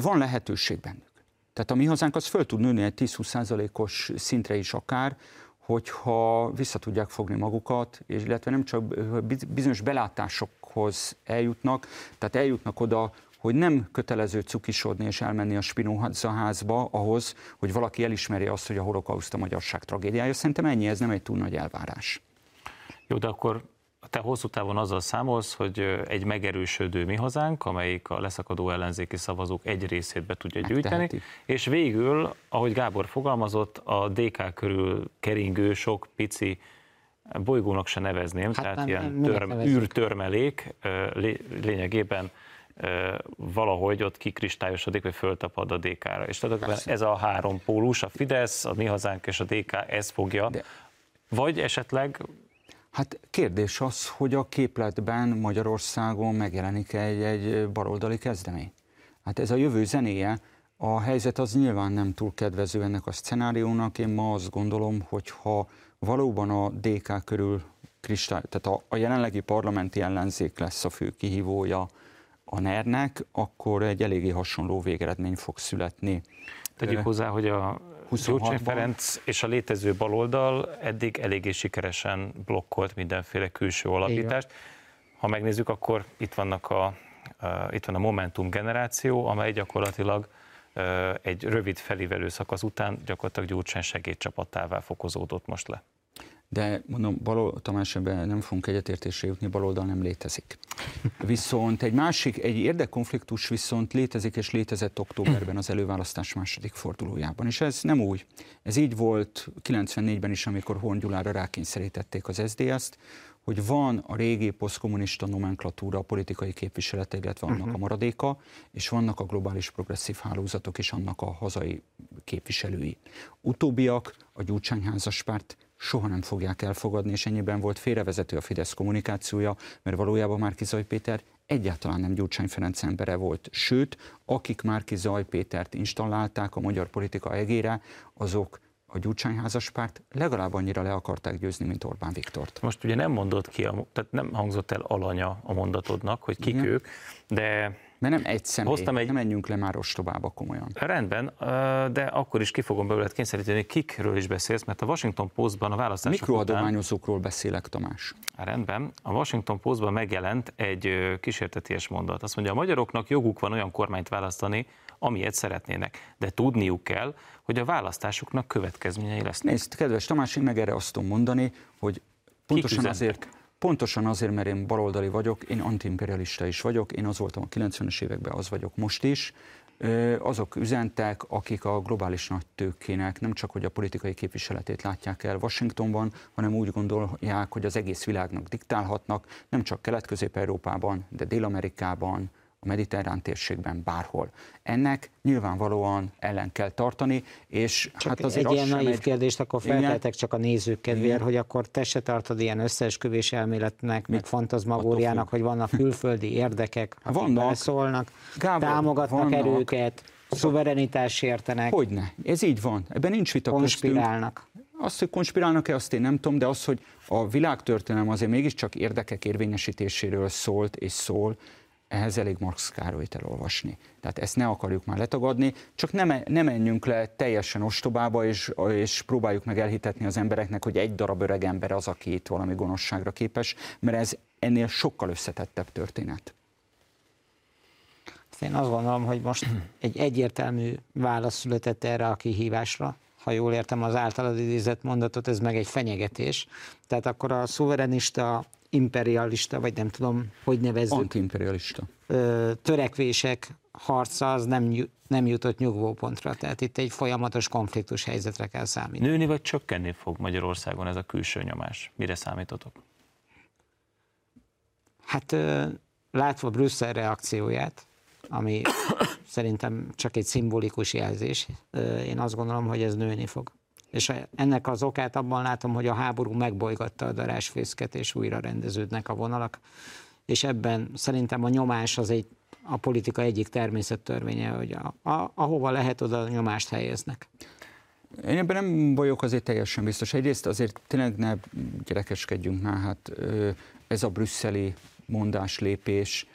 van lehetőség bennük. Tehát a mi hazánk az föl tud nőni egy 10-20%-os szintre is akár, hogyha vissza tudják fogni magukat, és illetve nem csak bizonyos belátásokhoz eljutnak, tehát eljutnak oda, hogy nem kötelező cukisodni és elmenni a Spinoza házba ahhoz, hogy valaki elismeri azt, hogy a holokauszt a magyarság tragédiája. Szerintem ennyi, ez nem egy túl nagy elvárás. Jó, de akkor te hosszú távon azzal számolsz, hogy egy megerősödő mi hazánk, amelyik a leszakadó ellenzéki szavazók egy részét be tudja gyűjteni, és végül, ahogy Gábor fogalmazott, a DK körül keringő sok pici bolygónak se nevezném, hát tehát nem, ilyen törm, űrtörmelék lényegében valahogy ott kikristályosodik, vagy föltapad a DK-ra. És tehát ez a három pólus, a Fidesz, a Mi Hazánk és a DK, ez fogja, De... vagy esetleg Hát kérdés az, hogy a képletben Magyarországon megjelenik egy, egy baloldali kezdemény. Hát ez a jövő zenéje, a helyzet az nyilván nem túl kedvező ennek a szenáriónak. Én ma azt gondolom, hogy ha valóban a DK körül kristály, tehát a, a jelenlegi parlamenti ellenzék lesz a fő kihívója a NER-nek, akkor egy eléggé hasonló végeredmény fog születni. Tegyük hozzá, hogy a Gyurcsány Ferenc és a létező baloldal eddig eléggé sikeresen blokkolt mindenféle külső alapítást. Ha megnézzük, akkor itt, vannak a, itt van a Momentum generáció, amely gyakorlatilag egy rövid felívelő szakasz után gyakorlatilag Gyurcsány segédcsapatává fokozódott most le de mondom, balol, Tamás, ebben nem fogunk egyetértésre jutni, baloldal nem létezik. Viszont egy másik, egy érdekkonfliktus viszont létezik, és létezett októberben az előválasztás második fordulójában. És ez nem új. Ez így volt 94-ben is, amikor Horn Gyulára rákényszerítették az SZDSZ-t, hogy van a régi posztkommunista nomenklatúra, a politikai képviselete, illetve annak uh-huh. a maradéka, és vannak a globális progresszív hálózatok és annak a hazai képviselői. Utóbbiak, a gyurcsányházaspárt soha nem fogják elfogadni, és ennyiben volt félrevezető a Fidesz kommunikációja, mert valójában Márki Zaj Péter egyáltalán nem Gyurcsány Ferenc embere volt. Sőt, akik Márki Zaj Pétert installálták a magyar politika egére, azok a Gyurcsány házaspárt legalább annyira le akarták győzni, mint Orbán Viktort. Most ugye nem mondott ki, tehát nem hangzott el alanya a mondatodnak, hogy kik Igen. ők, de mert nem egy személy, Hoztam egy... nem menjünk le már ostobába komolyan. Rendben, de akkor is ki fogom belőled kényszeríteni, kikről is beszélsz, mert a Washington Postban a választások Mikroadományozókról után... beszélek, Tamás. Rendben, a Washington Postban megjelent egy kísérteties mondat. Azt mondja, a magyaroknak joguk van olyan kormányt választani, amilyet szeretnének, de tudniuk kell, hogy a választásoknak következményei lesznek. Nézd, kedves Tamás, én meg erre azt tudom mondani, hogy pontosan azért, Pontosan azért, mert én baloldali vagyok, én antiimperialista is vagyok, én az voltam a 90-es években, az vagyok most is. Azok üzentek, akik a globális nagytőkének nem csak hogy a politikai képviseletét látják el Washingtonban, hanem úgy gondolják, hogy az egész világnak diktálhatnak, nem csak Kelet-Közép-Európában, de Dél-Amerikában, a mediterrán térségben bárhol. Ennek nyilvánvalóan ellen kell tartani, és csak hát azért egy ilyen naív egy... kérdést akkor felteltek csak a nézők kedvéért, hogy akkor te se tartod ilyen összeesküvés elméletnek, meg fantazmagóriának, hogy vannak külföldi érdekek, akik vannak, Gábor, támogatnak vannak, erőket, szuverenitás értenek. Hogyne, ez így van, ebben nincs vita Konspirálnak. Köztünk. Azt, hogy konspirálnak-e, azt én nem tudom, de az, hogy a világtörténelem azért mégiscsak érdekek érvényesítéséről szólt és szól, ehhez elég Marx Károlyt elolvasni. Tehát ezt ne akarjuk már letagadni, csak ne, ne menjünk le teljesen ostobába, és, és próbáljuk meg elhitetni az embereknek, hogy egy darab öreg ember az, aki itt valami gonoszságra képes, mert ez ennél sokkal összetettebb történet. Én azt gondolom, hogy most egy egyértelmű válasz született erre a kihívásra, ha jól értem az általad idézett mondatot, ez meg egy fenyegetés. Tehát akkor a szuverenista imperialista, vagy nem tudom, hogy nevezzük. Antiimperialista. Törekvések harca az nem, nem jutott nyugvópontra, tehát itt egy folyamatos konfliktus helyzetre kell számítani. Nőni vagy csökkenni fog Magyarországon ez a külső nyomás? Mire számítotok? Hát látva Brüsszel reakcióját, ami szerintem csak egy szimbolikus jelzés, én azt gondolom, hogy ez nőni fog és ennek az okát abban látom, hogy a háború megbolygatta a darásfészket, és újra rendeződnek a vonalak, és ebben szerintem a nyomás az egy a politika egyik természettörvénye, hogy a, a, ahova lehet, oda nyomást helyeznek. Én ebben nem vagyok azért teljesen biztos. Egyrészt azért tényleg ne gyerekeskedjünk már, hát ez a brüsszeli mondáslépés,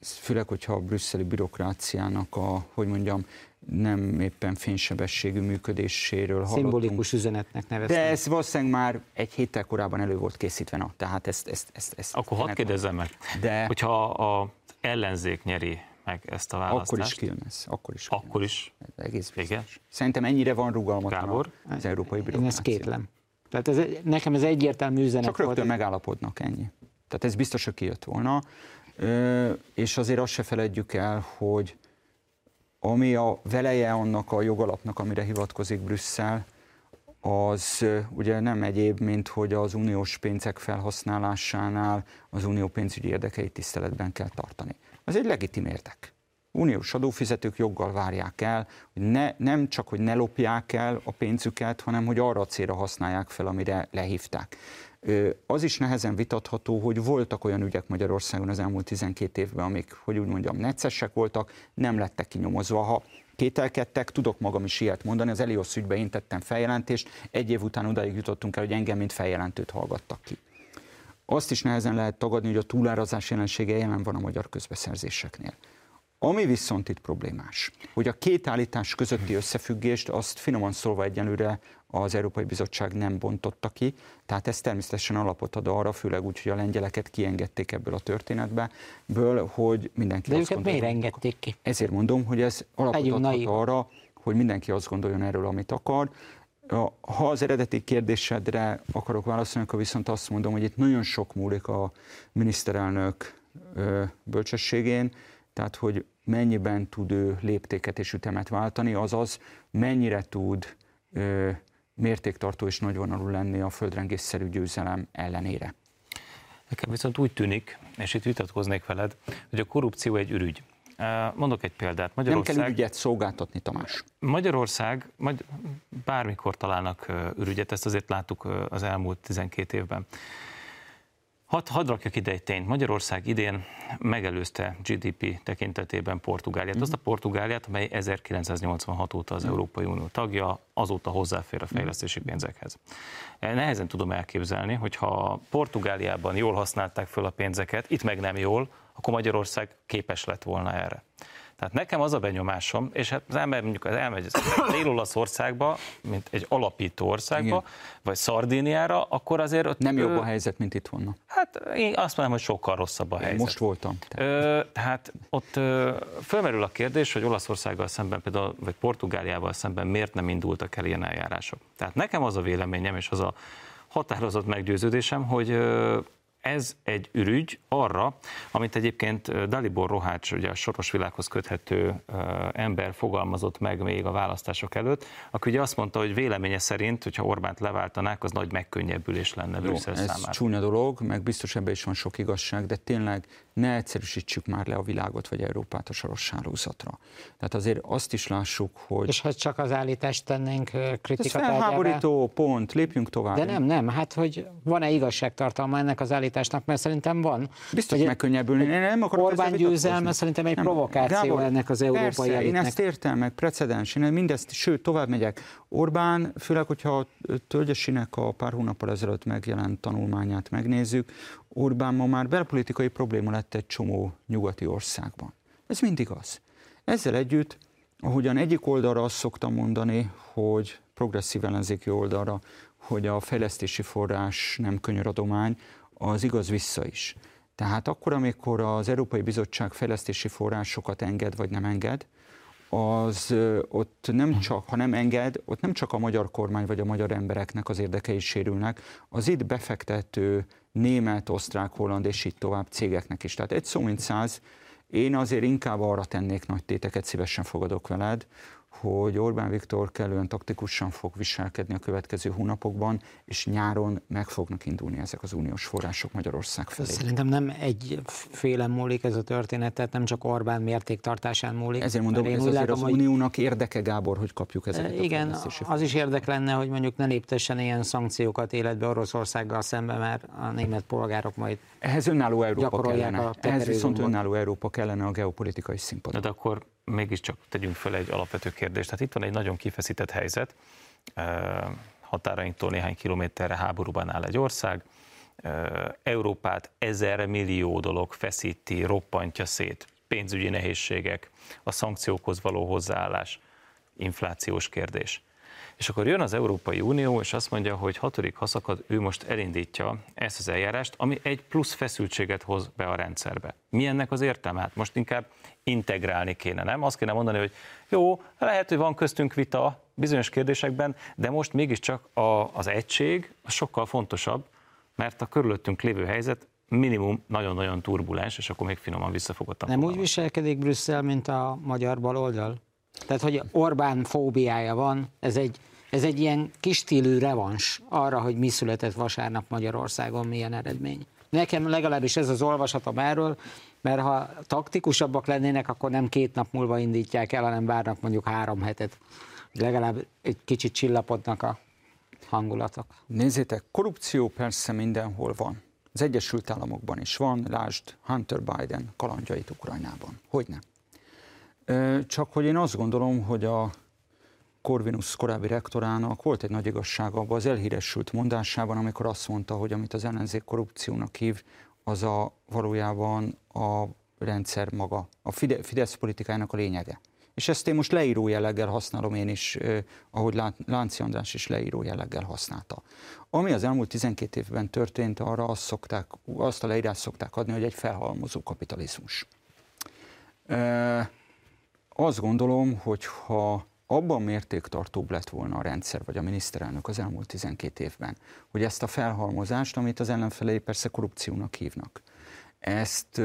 főleg, hogyha a brüsszeli bürokráciának a, hogy mondjam, nem éppen fénysebességű működéséről hallottunk. Szimbolikus üzenetnek neveztem. De ez valószínűleg már egy héttel korábban elő volt készítve, na, tehát ezt... ezt, ezt, ezt Akkor hadd kérdezzem meg, de... hogyha az ellenzék nyeri meg ezt a választást. Akkor is kijön ez. Akkor is. Kijön akkor is. Ez egész Igen. Szerintem ennyire van rugalmatlan az európai bürokrácia. Én ezt kétlem. Tehát ez, nekem ez egyértelmű üzenet Csak rögtön volt. megállapodnak ennyi. Tehát ez biztos, hogy kijött volna. És azért azt se feledjük el, hogy ami a veleje annak a jogalapnak, amire hivatkozik Brüsszel, az ugye nem egyéb, mint hogy az uniós pénzek felhasználásánál az unió pénzügyi érdekeit tiszteletben kell tartani. Ez egy legitim érdek. Uniós adófizetők joggal várják el, hogy ne, nem csak, hogy ne lopják el a pénzüket, hanem hogy arra a célra használják fel, amire lehívták. Az is nehezen vitatható, hogy voltak olyan ügyek Magyarországon az elmúlt 12 évben, amik, hogy úgy mondjam, neccesek voltak, nem lettek kinyomozva. Ha kételkedtek, tudok magam is ilyet mondani, az Elios ügyben én tettem feljelentést, egy év után odaig jutottunk el, hogy engem mint feljelentőt hallgattak ki. Azt is nehezen lehet tagadni, hogy a túlárazás jelensége jelen van a magyar közbeszerzéseknél. Ami viszont itt problémás, hogy a két állítás közötti összefüggést azt finoman szólva egyenlőre az Európai Bizottság nem bontotta ki, tehát ez természetesen alapot ad arra, főleg úgy, hogy a lengyeleket kiengedték ebből a történetbe, ből, hogy mindenki De azt őket miért engedték ki? Ezért mondom, hogy ez alapot adhat arra, hogy mindenki azt gondoljon erről, amit akar. Ha az eredeti kérdésedre akarok válaszolni, akkor viszont azt mondom, hogy itt nagyon sok múlik a miniszterelnök bölcsességén, tehát hogy mennyiben tud ő léptéket és ütemet váltani, azaz mennyire tud mértéktartó és nagyvonalú lenni a földrengésszerű győzelem ellenére. Nekem viszont úgy tűnik, és itt vitatkoznék veled, hogy a korrupció egy ürügy. Mondok egy példát. Magyarország, Nem kell ügyet szolgáltatni, Tamás. Magyarország, majd bármikor találnak ürügyet, ezt azért láttuk az elmúlt 12 évben. Hadd had rakjak ide egy tényt. Magyarország idén megelőzte GDP tekintetében Portugáliát. Azt a Portugáliát, amely 1986 óta az Európai Unió tagja, azóta hozzáfér a fejlesztési pénzekhez. Nehezen tudom elképzelni, hogy ha Portugáliában jól használták föl a pénzeket, itt meg nem jól, akkor Magyarország képes lett volna erre. Tehát nekem az a benyomásom, és hát az ember mondjuk az elmegy Dél-Olaszországba, mint egy alapító országba, Igen. vagy Szardíniára, akkor azért ott... Nem jobb a helyzet, mint itt vannak. Hát én azt mondom, hogy sokkal rosszabb a helyzet. Most voltam. Ö, tehát ott ö, fölmerül a kérdés, hogy Olaszországgal szemben például, vagy Portugáliával szemben miért nem indultak el ilyen eljárások. Tehát nekem az a véleményem, és az a határozott meggyőződésem, hogy ez egy ürügy arra, amit egyébként Dalibor Rohács, ugye a soros világhoz köthető ember fogalmazott meg még a választások előtt, aki ugye azt mondta, hogy véleménye szerint, hogyha Orbánt leváltanák, az nagy megkönnyebbülés lenne Brüsszel ez számára. csúnya dolog, meg biztos ebben is van sok igazság, de tényleg ne egyszerűsítsük már le a világot vagy Európát a soros hálózatra. Tehát azért azt is lássuk, hogy... És ha csak az állítást tennénk kritika Ez felháborító pont, lépjünk tovább. De nem, nem, hát hogy van-e igazságtartalma ennek az állításnak, mert szerintem van. Biztos hogy megkönnyebbülni. Én nem akarok Orbán győzelme szerintem egy nem, provokáció Gábor, ennek az európai persze, elitnek. én ezt értem, meg precedens, én mindezt, sőt, tovább megyek. Orbán, főleg, hogyha a Tölgyesinek a pár hónappal ezelőtt megjelent tanulmányát megnézzük, Orbán ma már belpolitikai probléma lett egy csomó nyugati országban. Ez mindig az. Ezzel együtt, ahogyan egyik oldalra azt szoktam mondani, hogy progresszív ellenzéki oldalra, hogy a fejlesztési forrás nem könyöradomány, az igaz vissza is. Tehát akkor, amikor az Európai Bizottság fejlesztési forrásokat enged vagy nem enged, az ott nem csak, ha nem enged, ott nem csak a magyar kormány vagy a magyar embereknek az érdekei sérülnek, az itt befektető német, osztrák, holland és így tovább cégeknek is. Tehát egy szó mint száz, én azért inkább arra tennék nagy téteket, szívesen fogadok veled, hogy Orbán Viktor kellően taktikusan fog viselkedni a következő hónapokban, és nyáron meg fognak indulni ezek az uniós források Magyarország felé. Szerintem nem egyféle múlik ez a történet, tehát nem csak Orbán mértéktartásán múlik. Ezért mondom, ez azért látom, az hogy... uniónak érdeke, Gábor, hogy kapjuk ezeket Igen, a az is érdek lenne, hogy mondjuk ne léptessen ilyen szankciókat életbe Oroszországgal szemben, mert a német polgárok majd Ehhez önálló Európa kellene. Ehhez viszont önálló Európa kellene a geopolitikai színpadon. De akkor mégiscsak tegyünk fel egy alapvető kérdést. Tehát itt van egy nagyon kifeszített helyzet, határainktól néhány kilométerre háborúban áll egy ország, Európát ezer millió dolog feszíti, roppantja szét, pénzügyi nehézségek, a szankciókhoz való hozzáállás, inflációs kérdés. És akkor jön az Európai Unió, és azt mondja, hogy hatodik haszakad, ő most elindítja ezt az eljárást, ami egy plusz feszültséget hoz be a rendszerbe. Mi ennek az értelme? Hát most inkább integrálni kéne, nem? Azt kéne mondani, hogy jó, lehet, hogy van köztünk vita bizonyos kérdésekben, de most mégiscsak a, az egység sokkal fontosabb, mert a körülöttünk lévő helyzet minimum nagyon-nagyon turbulens, és akkor még finoman visszafogottam. Nem úgy viselkedik Brüsszel, mint a magyar baloldal? Tehát, hogy Orbán fóbiája van, ez egy, ez egy ilyen kis stílű revans arra, hogy mi született vasárnap Magyarországon, milyen eredmény. Nekem legalábbis ez az olvasatom erről, mert ha taktikusabbak lennének, akkor nem két nap múlva indítják el, hanem várnak mondjuk három hetet. Legalább egy kicsit csillapodnak a hangulatok. Nézzétek, korrupció persze mindenhol van. Az Egyesült Államokban is van, lásd Hunter Biden kalandjait Ukrajnában. Hogy nem? Csak hogy én azt gondolom, hogy a Corvinus korábbi rektorának volt egy nagy igazság abban az elhíresült mondásában, amikor azt mondta, hogy amit az ellenzék korrupciónak hív, az a valójában a rendszer maga, a Fidesz politikájának a lényege. És ezt én most leíró jelleggel használom én is, ahogy Lánci András is leíró jelleggel használta. Ami az elmúlt 12 évben történt, arra azt, szokták, azt a leírást szokták adni, hogy egy felhalmozó kapitalizmus. Azt gondolom, hogy ha abban mértéktartóbb lett volna a rendszer, vagy a miniszterelnök az elmúlt 12 évben, hogy ezt a felhalmozást, amit az ellenfelei persze korrupciónak hívnak, ezt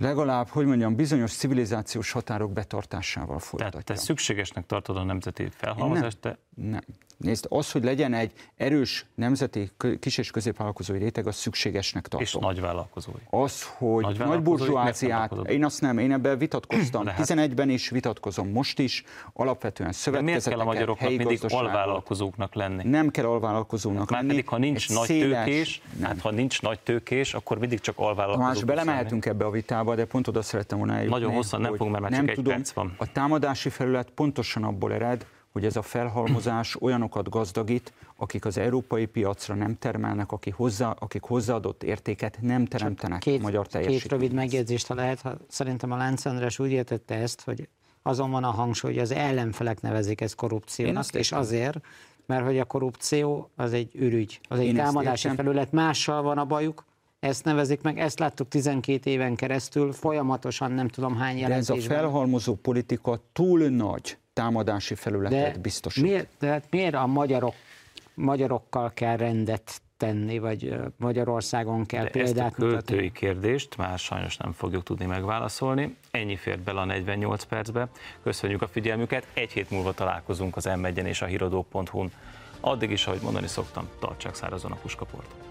legalább, hogy mondjam, bizonyos civilizációs határok betartásával folytatja. Tehát te szükségesnek tartod a nemzeti felhalmozást? Nem, de... nem. Nézd, az, hogy legyen egy erős nemzeti kis- és középvállalkozói réteg, az szükségesnek tartom. És nagyvállalkozói. Az, hogy nagy, nagy burzsóáziát, én azt nem, én ebben vitatkoztam. hát... 11-ben is vitatkozom, most is, alapvetően szövetkezeteket, miért kell a magyaroknak mindig alvállalkozóknak lenni? Nem kell alvállalkozónak Már lenni. pedig, ha nincs nagy széles, tőkés, nem. hát ha nincs nagy tőkés, akkor mindig csak alvállalkozók. Más belemehetünk ebbe a vitába, de pont oda szerettem volna eljutni. Nagyon hosszan nem fogunk, mert már csak egy tudom, perc van. A támadási felület pontosan abból ered, hogy ez a felhalmozás olyanokat gazdagít, akik az európai piacra nem termelnek, akik, hozzá, akik hozzáadott értéket nem teremtenek két, magyar teljesítményt. Két rövid megjegyzést, ha lehet. Ha, szerintem a Lánc András úgy értette ezt, hogy azon van a hangsúly, hogy az ellenfelek nevezik ezt korrupciónak, és azért, mert hogy a korrupció az egy ürügy, az egy Én támadási felület, mással van a bajuk, ezt nevezik meg, ezt láttuk 12 éven keresztül, folyamatosan nem tudom hány jelentésben. De ez a felhalmozó politika túl nagy támadási felületet de biztosít. Miért, de hát miért a magyarok, magyarokkal kell rendet tenni, vagy Magyarországon kell de példát ezt a költői mutatni? kérdést már sajnos nem fogjuk tudni megválaszolni. Ennyi fért bele a 48 percbe. Köszönjük a figyelmüket. Egy hét múlva találkozunk az m és a híradó.hu-n. Addig is, ahogy mondani szoktam, tartsák szárazon a puskaport.